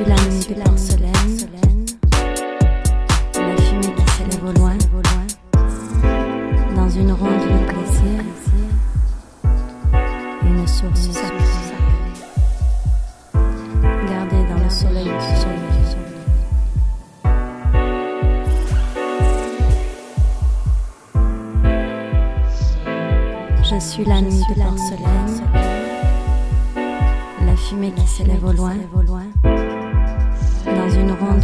Sulane des porcelaines, la fumée qui s'élève au loin, dans une ronde de plaisir, une source sacrée, gardée dans le soleil du soleil. Je suis la nuit de porcelaine, la fumée qui s'élève au loin.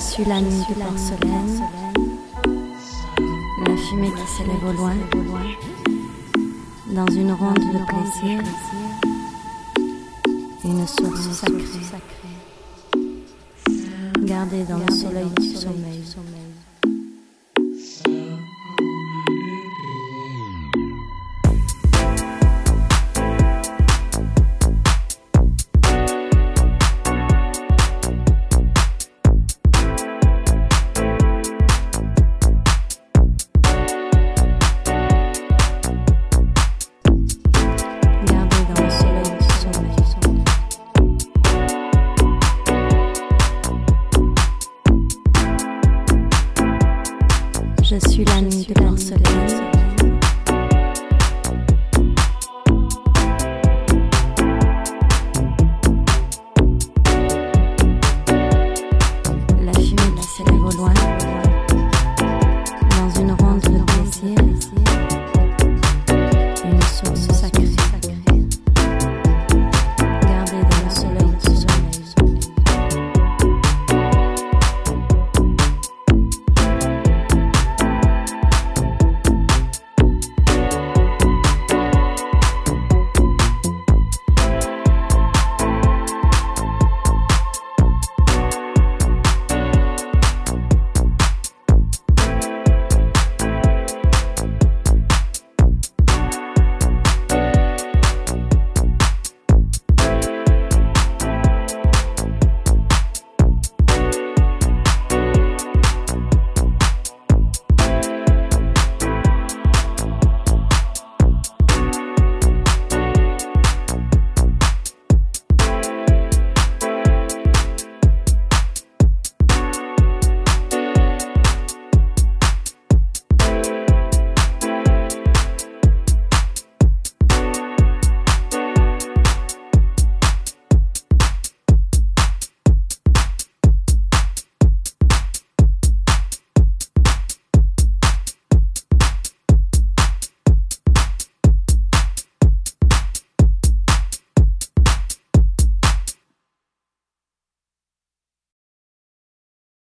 suis la nuit de porcelaine, la fumée qui s'élève au loin, dans une ronde de plaisir, une source sacrée, gardée dans le soleil du sommeil. Je suis l'année de porcelaine.